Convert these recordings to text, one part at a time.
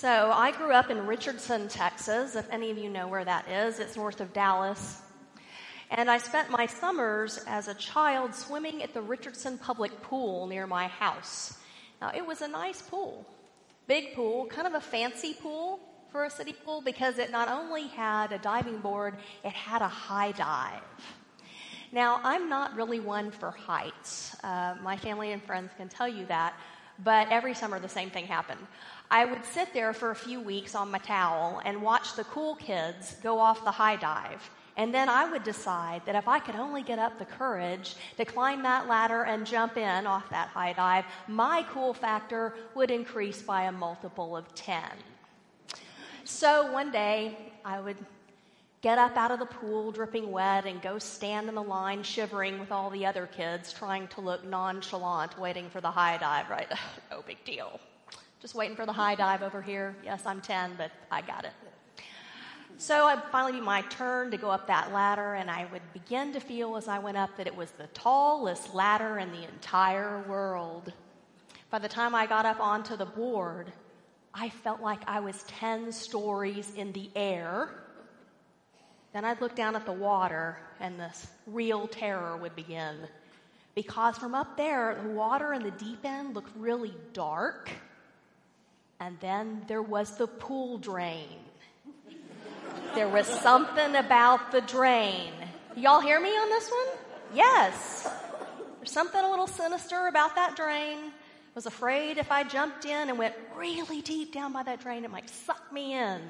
So I grew up in Richardson, Texas. If any of you know where that is, it's north of Dallas. And I spent my summers as a child swimming at the Richardson Public Pool near my house. Now, it was a nice pool, big pool, kind of a fancy pool for a city pool because it not only had a diving board, it had a high dive. Now, I'm not really one for heights. Uh, my family and friends can tell you that, but every summer the same thing happened. I would sit there for a few weeks on my towel and watch the cool kids go off the high dive. And then I would decide that if I could only get up the courage to climb that ladder and jump in off that high dive, my cool factor would increase by a multiple of 10. So one day I would get up out of the pool dripping wet and go stand in the line shivering with all the other kids trying to look nonchalant waiting for the high dive, right? no big deal. Just waiting for the high dive over here. Yes, I'm 10, but I got it. So it'd finally be my turn to go up that ladder, and I would begin to feel as I went up that it was the tallest ladder in the entire world. By the time I got up onto the board, I felt like I was 10 stories in the air then I'd look down at the water and this real terror would begin. Because from up there, the water in the deep end looked really dark. And then there was the pool drain. There was something about the drain. Y'all hear me on this one? Yes. There's something a little sinister about that drain. I was afraid if I jumped in and went really deep down by that drain, it might suck me in.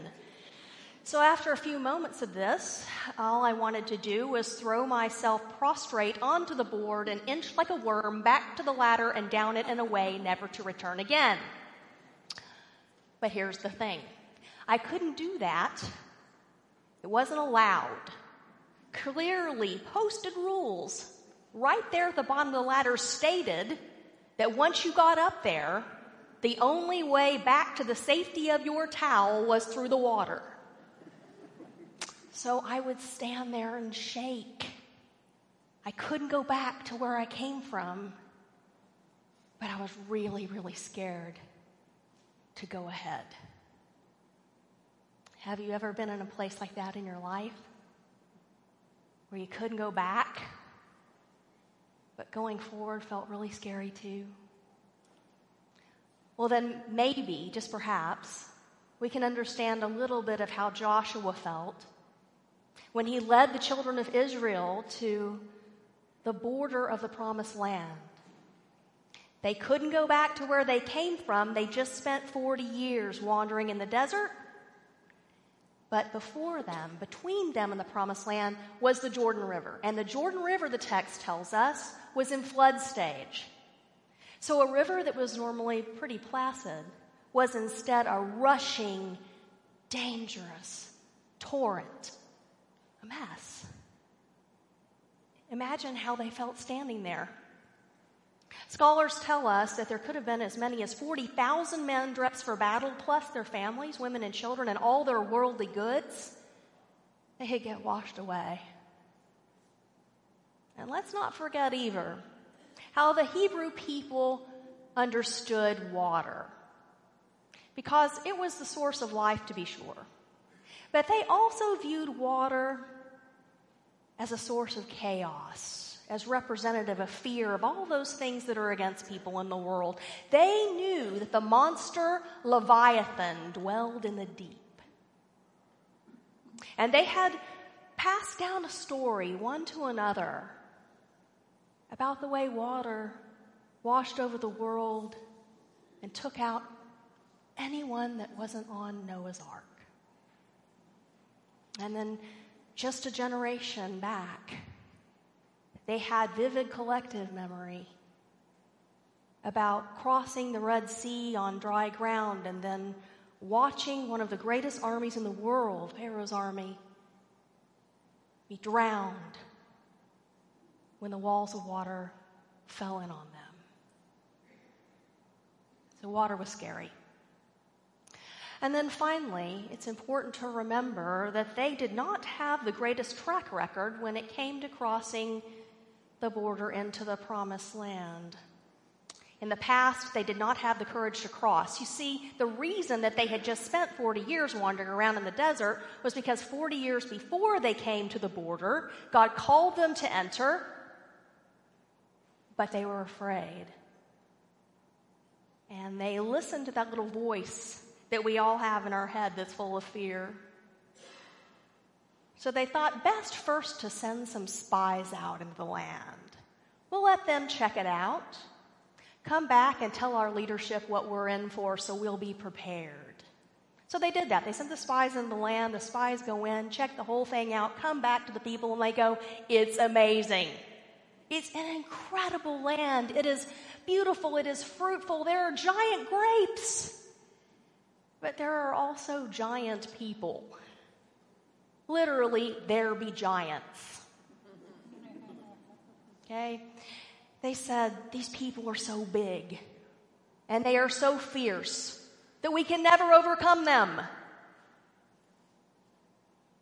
So, after a few moments of this, all I wanted to do was throw myself prostrate onto the board and inch like a worm back to the ladder and down it and away, never to return again. But here's the thing I couldn't do that, it wasn't allowed. Clearly posted rules right there at the bottom of the ladder stated that once you got up there, the only way back to the safety of your towel was through the water. So I would stand there and shake. I couldn't go back to where I came from, but I was really, really scared to go ahead. Have you ever been in a place like that in your life where you couldn't go back, but going forward felt really scary too? Well, then maybe, just perhaps, we can understand a little bit of how Joshua felt when he led the children of Israel to the border of the promised land. They couldn't go back to where they came from. They just spent 40 years wandering in the desert. But before them, between them and the promised land, was the Jordan River. And the Jordan River, the text tells us, was in flood stage. So a river that was normally pretty placid was instead a rushing, dangerous torrent a mess. Imagine how they felt standing there. Scholars tell us that there could have been as many as 40,000 men dressed for battle, plus their families, women and children, and all their worldly goods. They get washed away. And let's not forget either how the Hebrew people understood water. Because it was the source of life, to be sure. But they also viewed water as a source of chaos, as representative of fear, of all those things that are against people in the world. They knew that the monster Leviathan dwelled in the deep. And they had passed down a story, one to another, about the way water washed over the world and took out anyone that wasn't on Noah's Ark. And then just a generation back, they had vivid collective memory about crossing the Red Sea on dry ground and then watching one of the greatest armies in the world, Pharaoh's army, be drowned when the walls of water fell in on them. The water was scary. And then finally, it's important to remember that they did not have the greatest track record when it came to crossing the border into the promised land. In the past, they did not have the courage to cross. You see, the reason that they had just spent 40 years wandering around in the desert was because 40 years before they came to the border, God called them to enter, but they were afraid. And they listened to that little voice that we all have in our head that's full of fear. So they thought best first to send some spies out into the land. We'll let them check it out. Come back and tell our leadership what we're in for so we'll be prepared. So they did that. They sent the spies in the land. The spies go in, check the whole thing out, come back to the people, and they go, It's amazing. It's an incredible land. It is beautiful. It is fruitful. There are giant grapes. But there are also giant people. Literally, there be giants. Okay? They said, These people are so big and they are so fierce that we can never overcome them.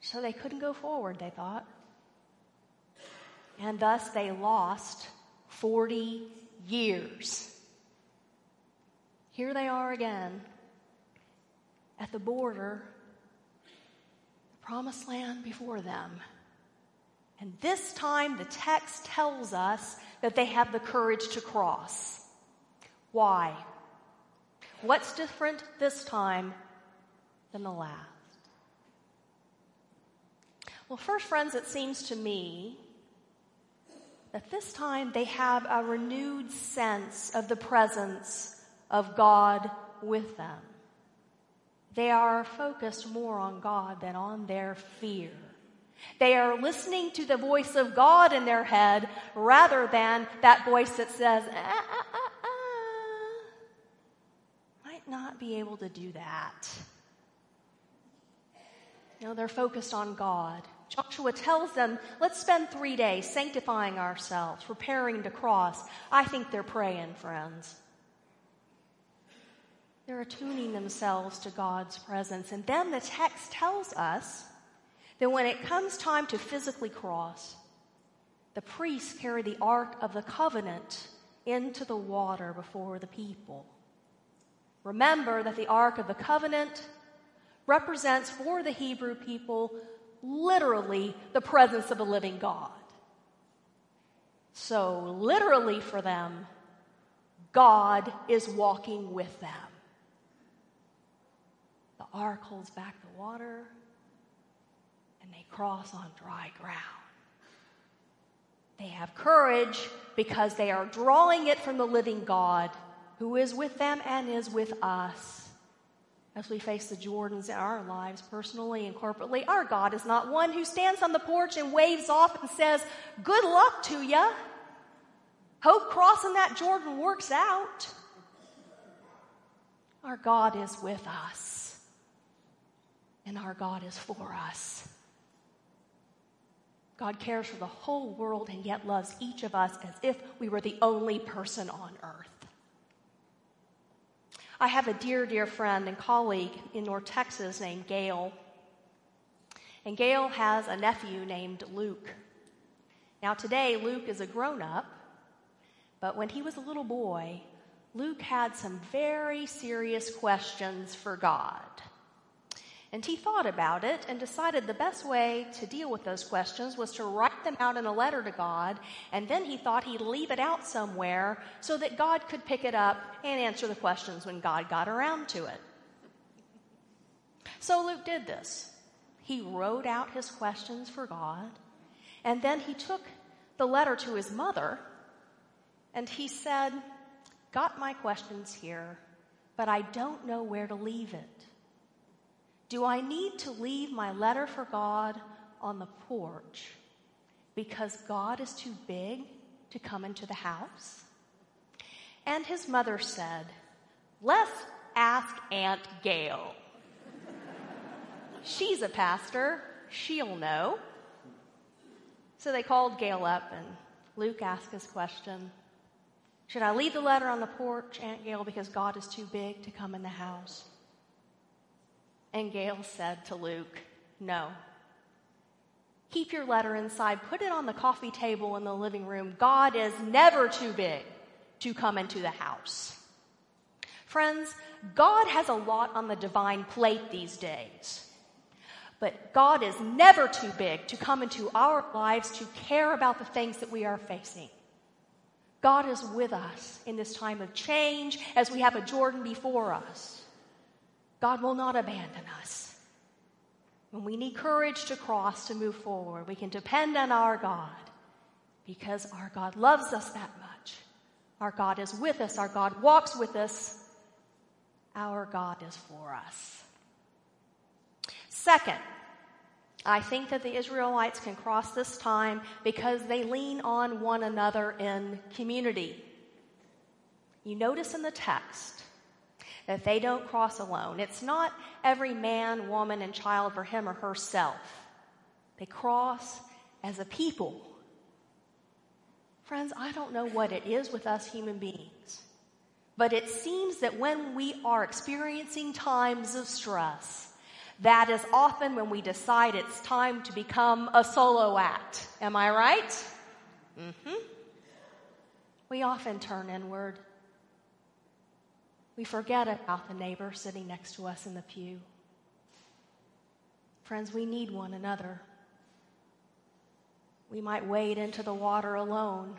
So they couldn't go forward, they thought. And thus they lost 40 years. Here they are again at the border, promised land before them. And this time the text tells us that they have the courage to cross. Why? What's different this time than the last? Well, first, friends, it seems to me that this time they have a renewed sense of the presence of God with them. They are focused more on God than on their fear. They are listening to the voice of God in their head rather than that voice that says, ah, ah, ah, ah. might not be able to do that. No, they're focused on God. Joshua tells them, let's spend three days sanctifying ourselves, preparing to cross. I think they're praying, friends. They're attuning themselves to God's presence. And then the text tells us that when it comes time to physically cross, the priests carry the Ark of the Covenant into the water before the people. Remember that the Ark of the Covenant represents for the Hebrew people literally the presence of a living God. So, literally for them, God is walking with them. Ark holds back the water, and they cross on dry ground. They have courage because they are drawing it from the living God who is with them and is with us. As we face the Jordans in our lives, personally and corporately, our God is not one who stands on the porch and waves off and says, Good luck to you. Hope crossing that Jordan works out. Our God is with us, and our God is for us. God cares for the whole world and yet loves each of us as if we were the only person on earth. I have a dear, dear friend and colleague in North Texas named Gail. And Gail has a nephew named Luke. Now, today, Luke is a grown up, but when he was a little boy, Luke had some very serious questions for God. And he thought about it and decided the best way to deal with those questions was to write them out in a letter to God. And then he thought he'd leave it out somewhere so that God could pick it up and answer the questions when God got around to it. So Luke did this. He wrote out his questions for God. And then he took the letter to his mother and he said, Got my questions here, but I don't know where to leave it. Do I need to leave my letter for God on the porch because God is too big to come into the house? And his mother said, Let's ask Aunt Gail. She's a pastor, she'll know. So they called Gail up, and Luke asked his question Should I leave the letter on the porch, Aunt Gail, because God is too big to come in the house? And Gail said to Luke, No. Keep your letter inside, put it on the coffee table in the living room. God is never too big to come into the house. Friends, God has a lot on the divine plate these days. But God is never too big to come into our lives to care about the things that we are facing. God is with us in this time of change as we have a Jordan before us. God will not abandon us. When we need courage to cross to move forward, we can depend on our God because our God loves us that much. Our God is with us. Our God walks with us. Our God is for us. Second, I think that the Israelites can cross this time because they lean on one another in community. You notice in the text that they don't cross alone. It's not every man, woman, and child for him or herself. They cross as a people. Friends, I don't know what it is with us human beings, but it seems that when we are experiencing times of stress, that is often when we decide it's time to become a solo act. Am I right? Mm-hmm. We often turn inward. We forget about the neighbor sitting next to us in the pew. Friends, we need one another. We might wade into the water alone,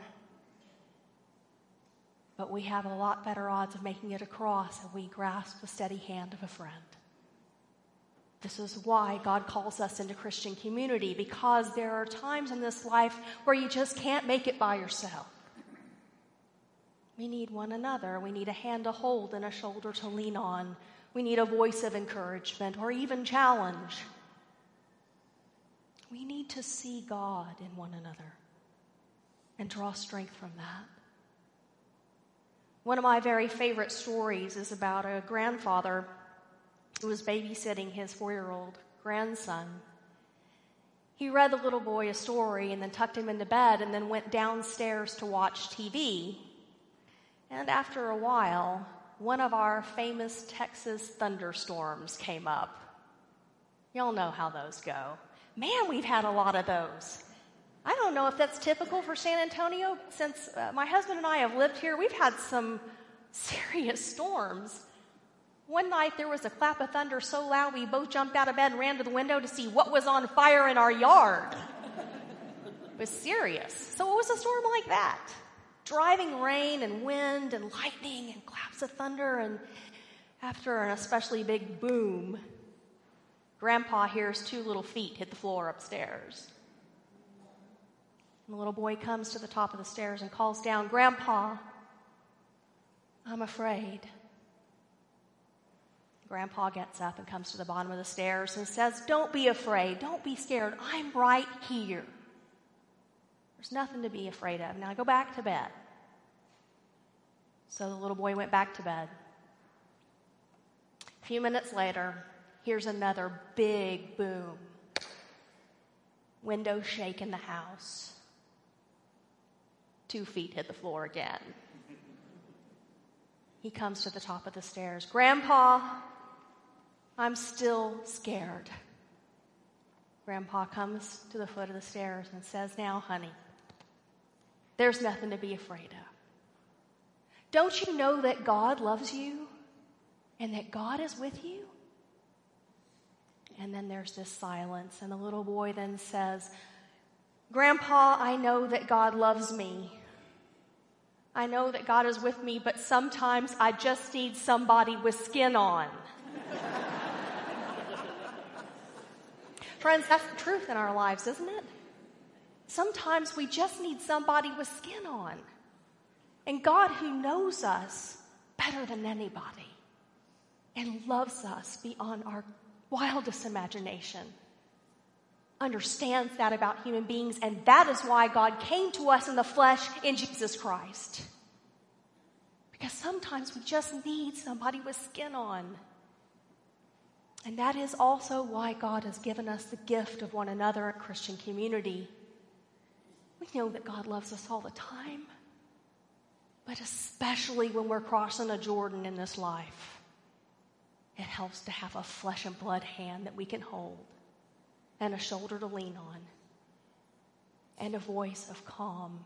but we have a lot better odds of making it across if we grasp the steady hand of a friend. This is why God calls us into Christian community because there are times in this life where you just can't make it by yourself. We need one another. We need a hand to hold and a shoulder to lean on. We need a voice of encouragement or even challenge. We need to see God in one another and draw strength from that. One of my very favorite stories is about a grandfather who was babysitting his four year old grandson. He read the little boy a story and then tucked him into bed and then went downstairs to watch TV. And after a while, one of our famous Texas thunderstorms came up. Y'all know how those go. Man, we've had a lot of those. I don't know if that's typical for San Antonio. Since uh, my husband and I have lived here, we've had some serious storms. One night there was a clap of thunder so loud we both jumped out of bed and ran to the window to see what was on fire in our yard. it was serious. So it was a storm like that. Driving rain and wind and lightning and claps of thunder and after an especially big boom, Grandpa hears two little feet hit the floor upstairs. And the little boy comes to the top of the stairs and calls down, Grandpa, I'm afraid. Grandpa gets up and comes to the bottom of the stairs and says, Don't be afraid. Don't be scared. I'm right here. There's nothing to be afraid of. Now go back to bed. So the little boy went back to bed. A few minutes later, here's another big boom. Windows shake in the house. Two feet hit the floor again. He comes to the top of the stairs. Grandpa, I'm still scared. Grandpa comes to the foot of the stairs and says, Now, honey, there's nothing to be afraid of. Don't you know that God loves you and that God is with you? And then there's this silence, and the little boy then says, Grandpa, I know that God loves me. I know that God is with me, but sometimes I just need somebody with skin on. Friends, that's the truth in our lives, isn't it? Sometimes we just need somebody with skin on. And God, who knows us better than anybody and loves us beyond our wildest imagination, understands that about human beings. And that is why God came to us in the flesh in Jesus Christ. Because sometimes we just need somebody with skin on. And that is also why God has given us the gift of one another in Christian community. We know that God loves us all the time, but especially when we're crossing a Jordan in this life, it helps to have a flesh and blood hand that we can hold, and a shoulder to lean on, and a voice of calm,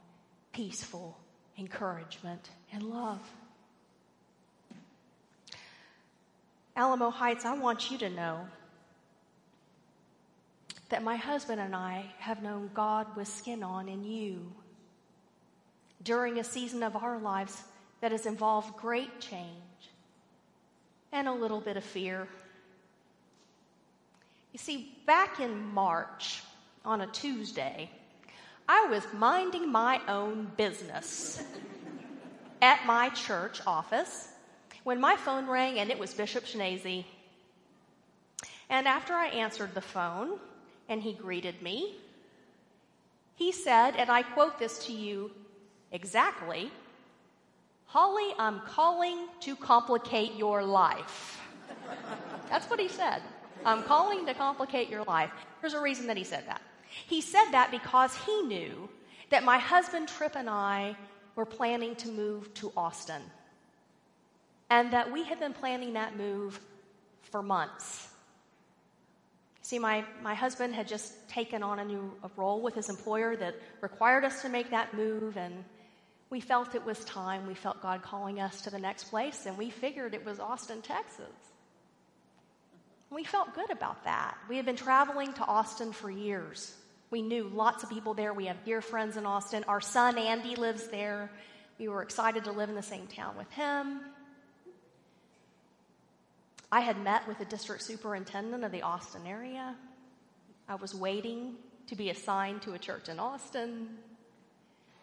peaceful encouragement, and love. Alamo Heights, I want you to know that my husband and I have known God with skin on in you during a season of our lives that has involved great change and a little bit of fear. You see, back in March, on a Tuesday, I was minding my own business at my church office when my phone rang and it was Bishop Schnase. And after I answered the phone and he greeted me, he said, and I quote this to you exactly Holly, I'm calling to complicate your life. That's what he said. I'm calling to complicate your life. There's a reason that he said that. He said that because he knew that my husband Trip and I were planning to move to Austin and that we had been planning that move for months. See, my, my husband had just taken on a new a role with his employer that required us to make that move, and we felt it was time. We felt God calling us to the next place, and we figured it was Austin, Texas. We felt good about that. We had been traveling to Austin for years. We knew lots of people there. We have dear friends in Austin. Our son, Andy, lives there. We were excited to live in the same town with him. I had met with the district superintendent of the Austin area. I was waiting to be assigned to a church in Austin.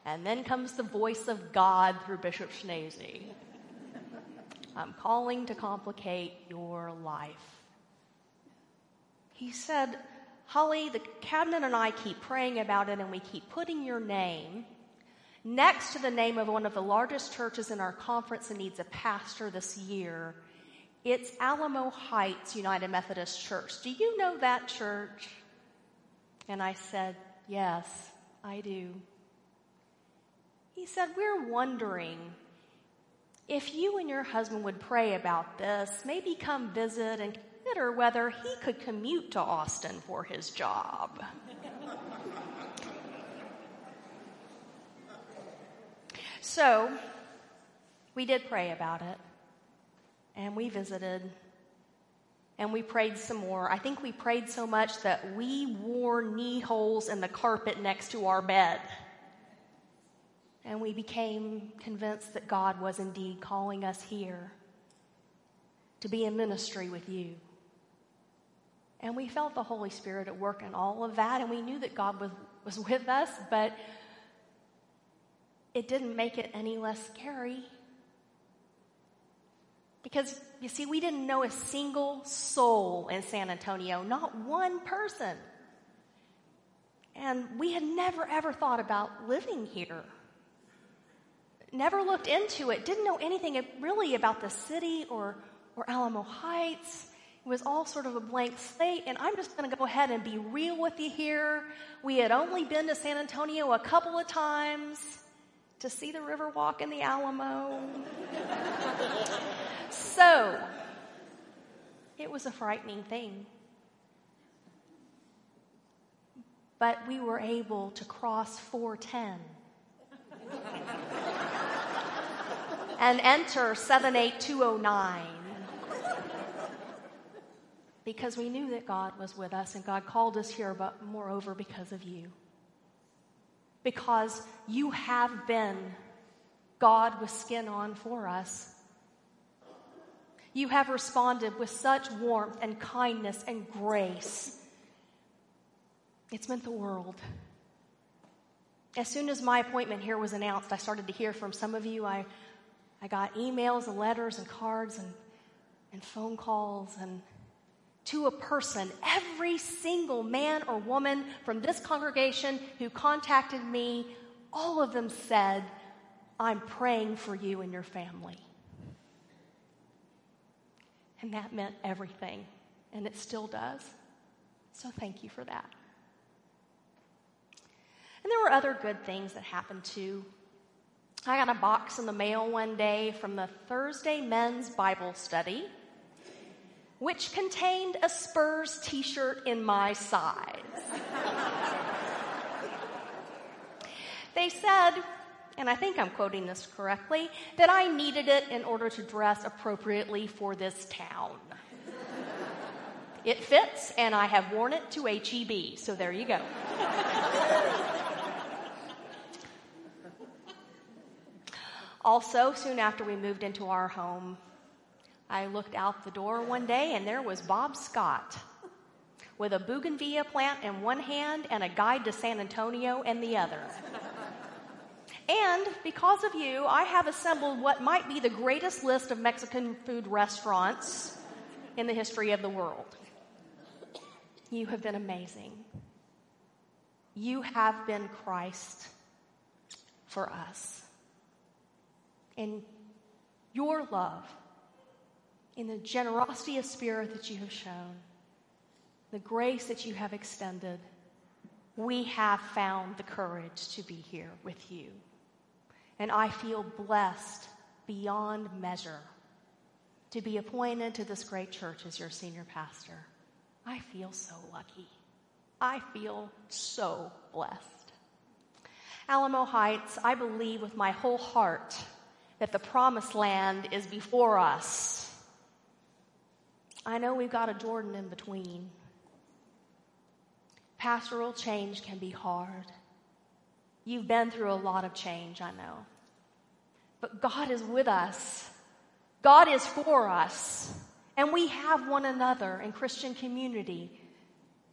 And then comes the voice of God through Bishop Schnase. I'm calling to complicate your life. He said, Holly, the cabinet and I keep praying about it and we keep putting your name next to the name of one of the largest churches in our conference that needs a pastor this year it's Alamo Heights United Methodist Church. Do you know that church? And I said, Yes, I do. He said, We're wondering if you and your husband would pray about this, maybe come visit and consider whether he could commute to Austin for his job. so, we did pray about it and we visited and we prayed some more. I think we prayed so much that we wore knee holes in the carpet next to our bed. And we became convinced that God was indeed calling us here to be in ministry with you. And we felt the Holy Spirit at work in all of that, and we knew that God was, was with us, but it didn't make it any less scary. Because you see, we didn't know a single soul in San Antonio, not one person. And we had never ever thought about living here. Never looked into it, didn't know anything really about the city or, or Alamo Heights. It was all sort of a blank slate. And I'm just going to go ahead and be real with you here. We had only been to San Antonio a couple of times to see the Riverwalk and the Alamo. so, it was a frightening thing. But we were able to cross 410 and enter 78209 because we knew that God was with us and God called us here, but moreover, because of you because you have been God with skin on for us. You have responded with such warmth and kindness and grace. It's meant the world. As soon as my appointment here was announced, I started to hear from some of you. I, I got emails and letters and cards and, and phone calls and to a person, every single man or woman from this congregation who contacted me, all of them said, I'm praying for you and your family. And that meant everything, and it still does. So thank you for that. And there were other good things that happened too. I got a box in the mail one day from the Thursday men's Bible study which contained a Spurs t shirt in my size. they said, and I think I'm quoting this correctly, that I needed it in order to dress appropriately for this town. it fits, and I have worn it to HEB, so there you go. also, soon after we moved into our home, I looked out the door one day and there was Bob Scott with a bougainvillea plant in one hand and a guide to San Antonio in the other. And because of you, I have assembled what might be the greatest list of Mexican food restaurants in the history of the world. You have been amazing. You have been Christ for us. In your love, in the generosity of spirit that you have shown, the grace that you have extended, we have found the courage to be here with you. And I feel blessed beyond measure to be appointed to this great church as your senior pastor. I feel so lucky. I feel so blessed. Alamo Heights, I believe with my whole heart that the promised land is before us. I know we've got a Jordan in between. Pastoral change can be hard. You've been through a lot of change, I know. But God is with us. God is for us. And we have one another in Christian community.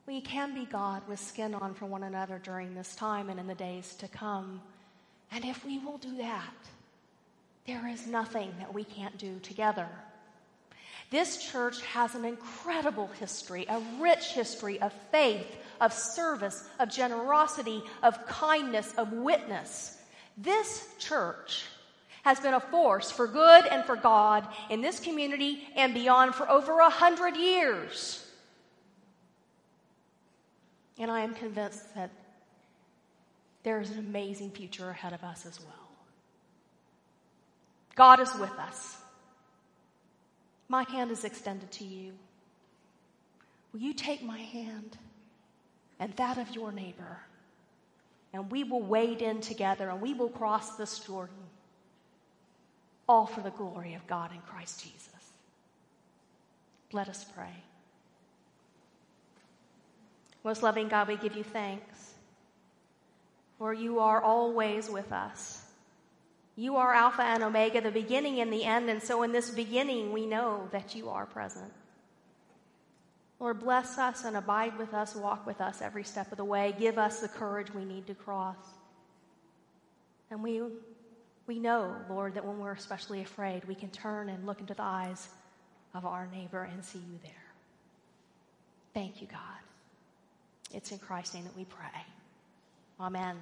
We can be God with skin on for one another during this time and in the days to come. And if we will do that, there is nothing that we can't do together. This church has an incredible history, a rich history of faith, of service, of generosity, of kindness, of witness. This church has been a force for good and for God in this community and beyond for over a hundred years. And I am convinced that there is an amazing future ahead of us as well. God is with us. My hand is extended to you. Will you take my hand and that of your neighbor? And we will wade in together and we will cross this Jordan, all for the glory of God in Christ Jesus. Let us pray. Most loving God, we give you thanks, for you are always with us. You are Alpha and Omega, the beginning and the end. And so in this beginning, we know that you are present. Lord, bless us and abide with us, walk with us every step of the way. Give us the courage we need to cross. And we, we know, Lord, that when we're especially afraid, we can turn and look into the eyes of our neighbor and see you there. Thank you, God. It's in Christ's name that we pray. Amen.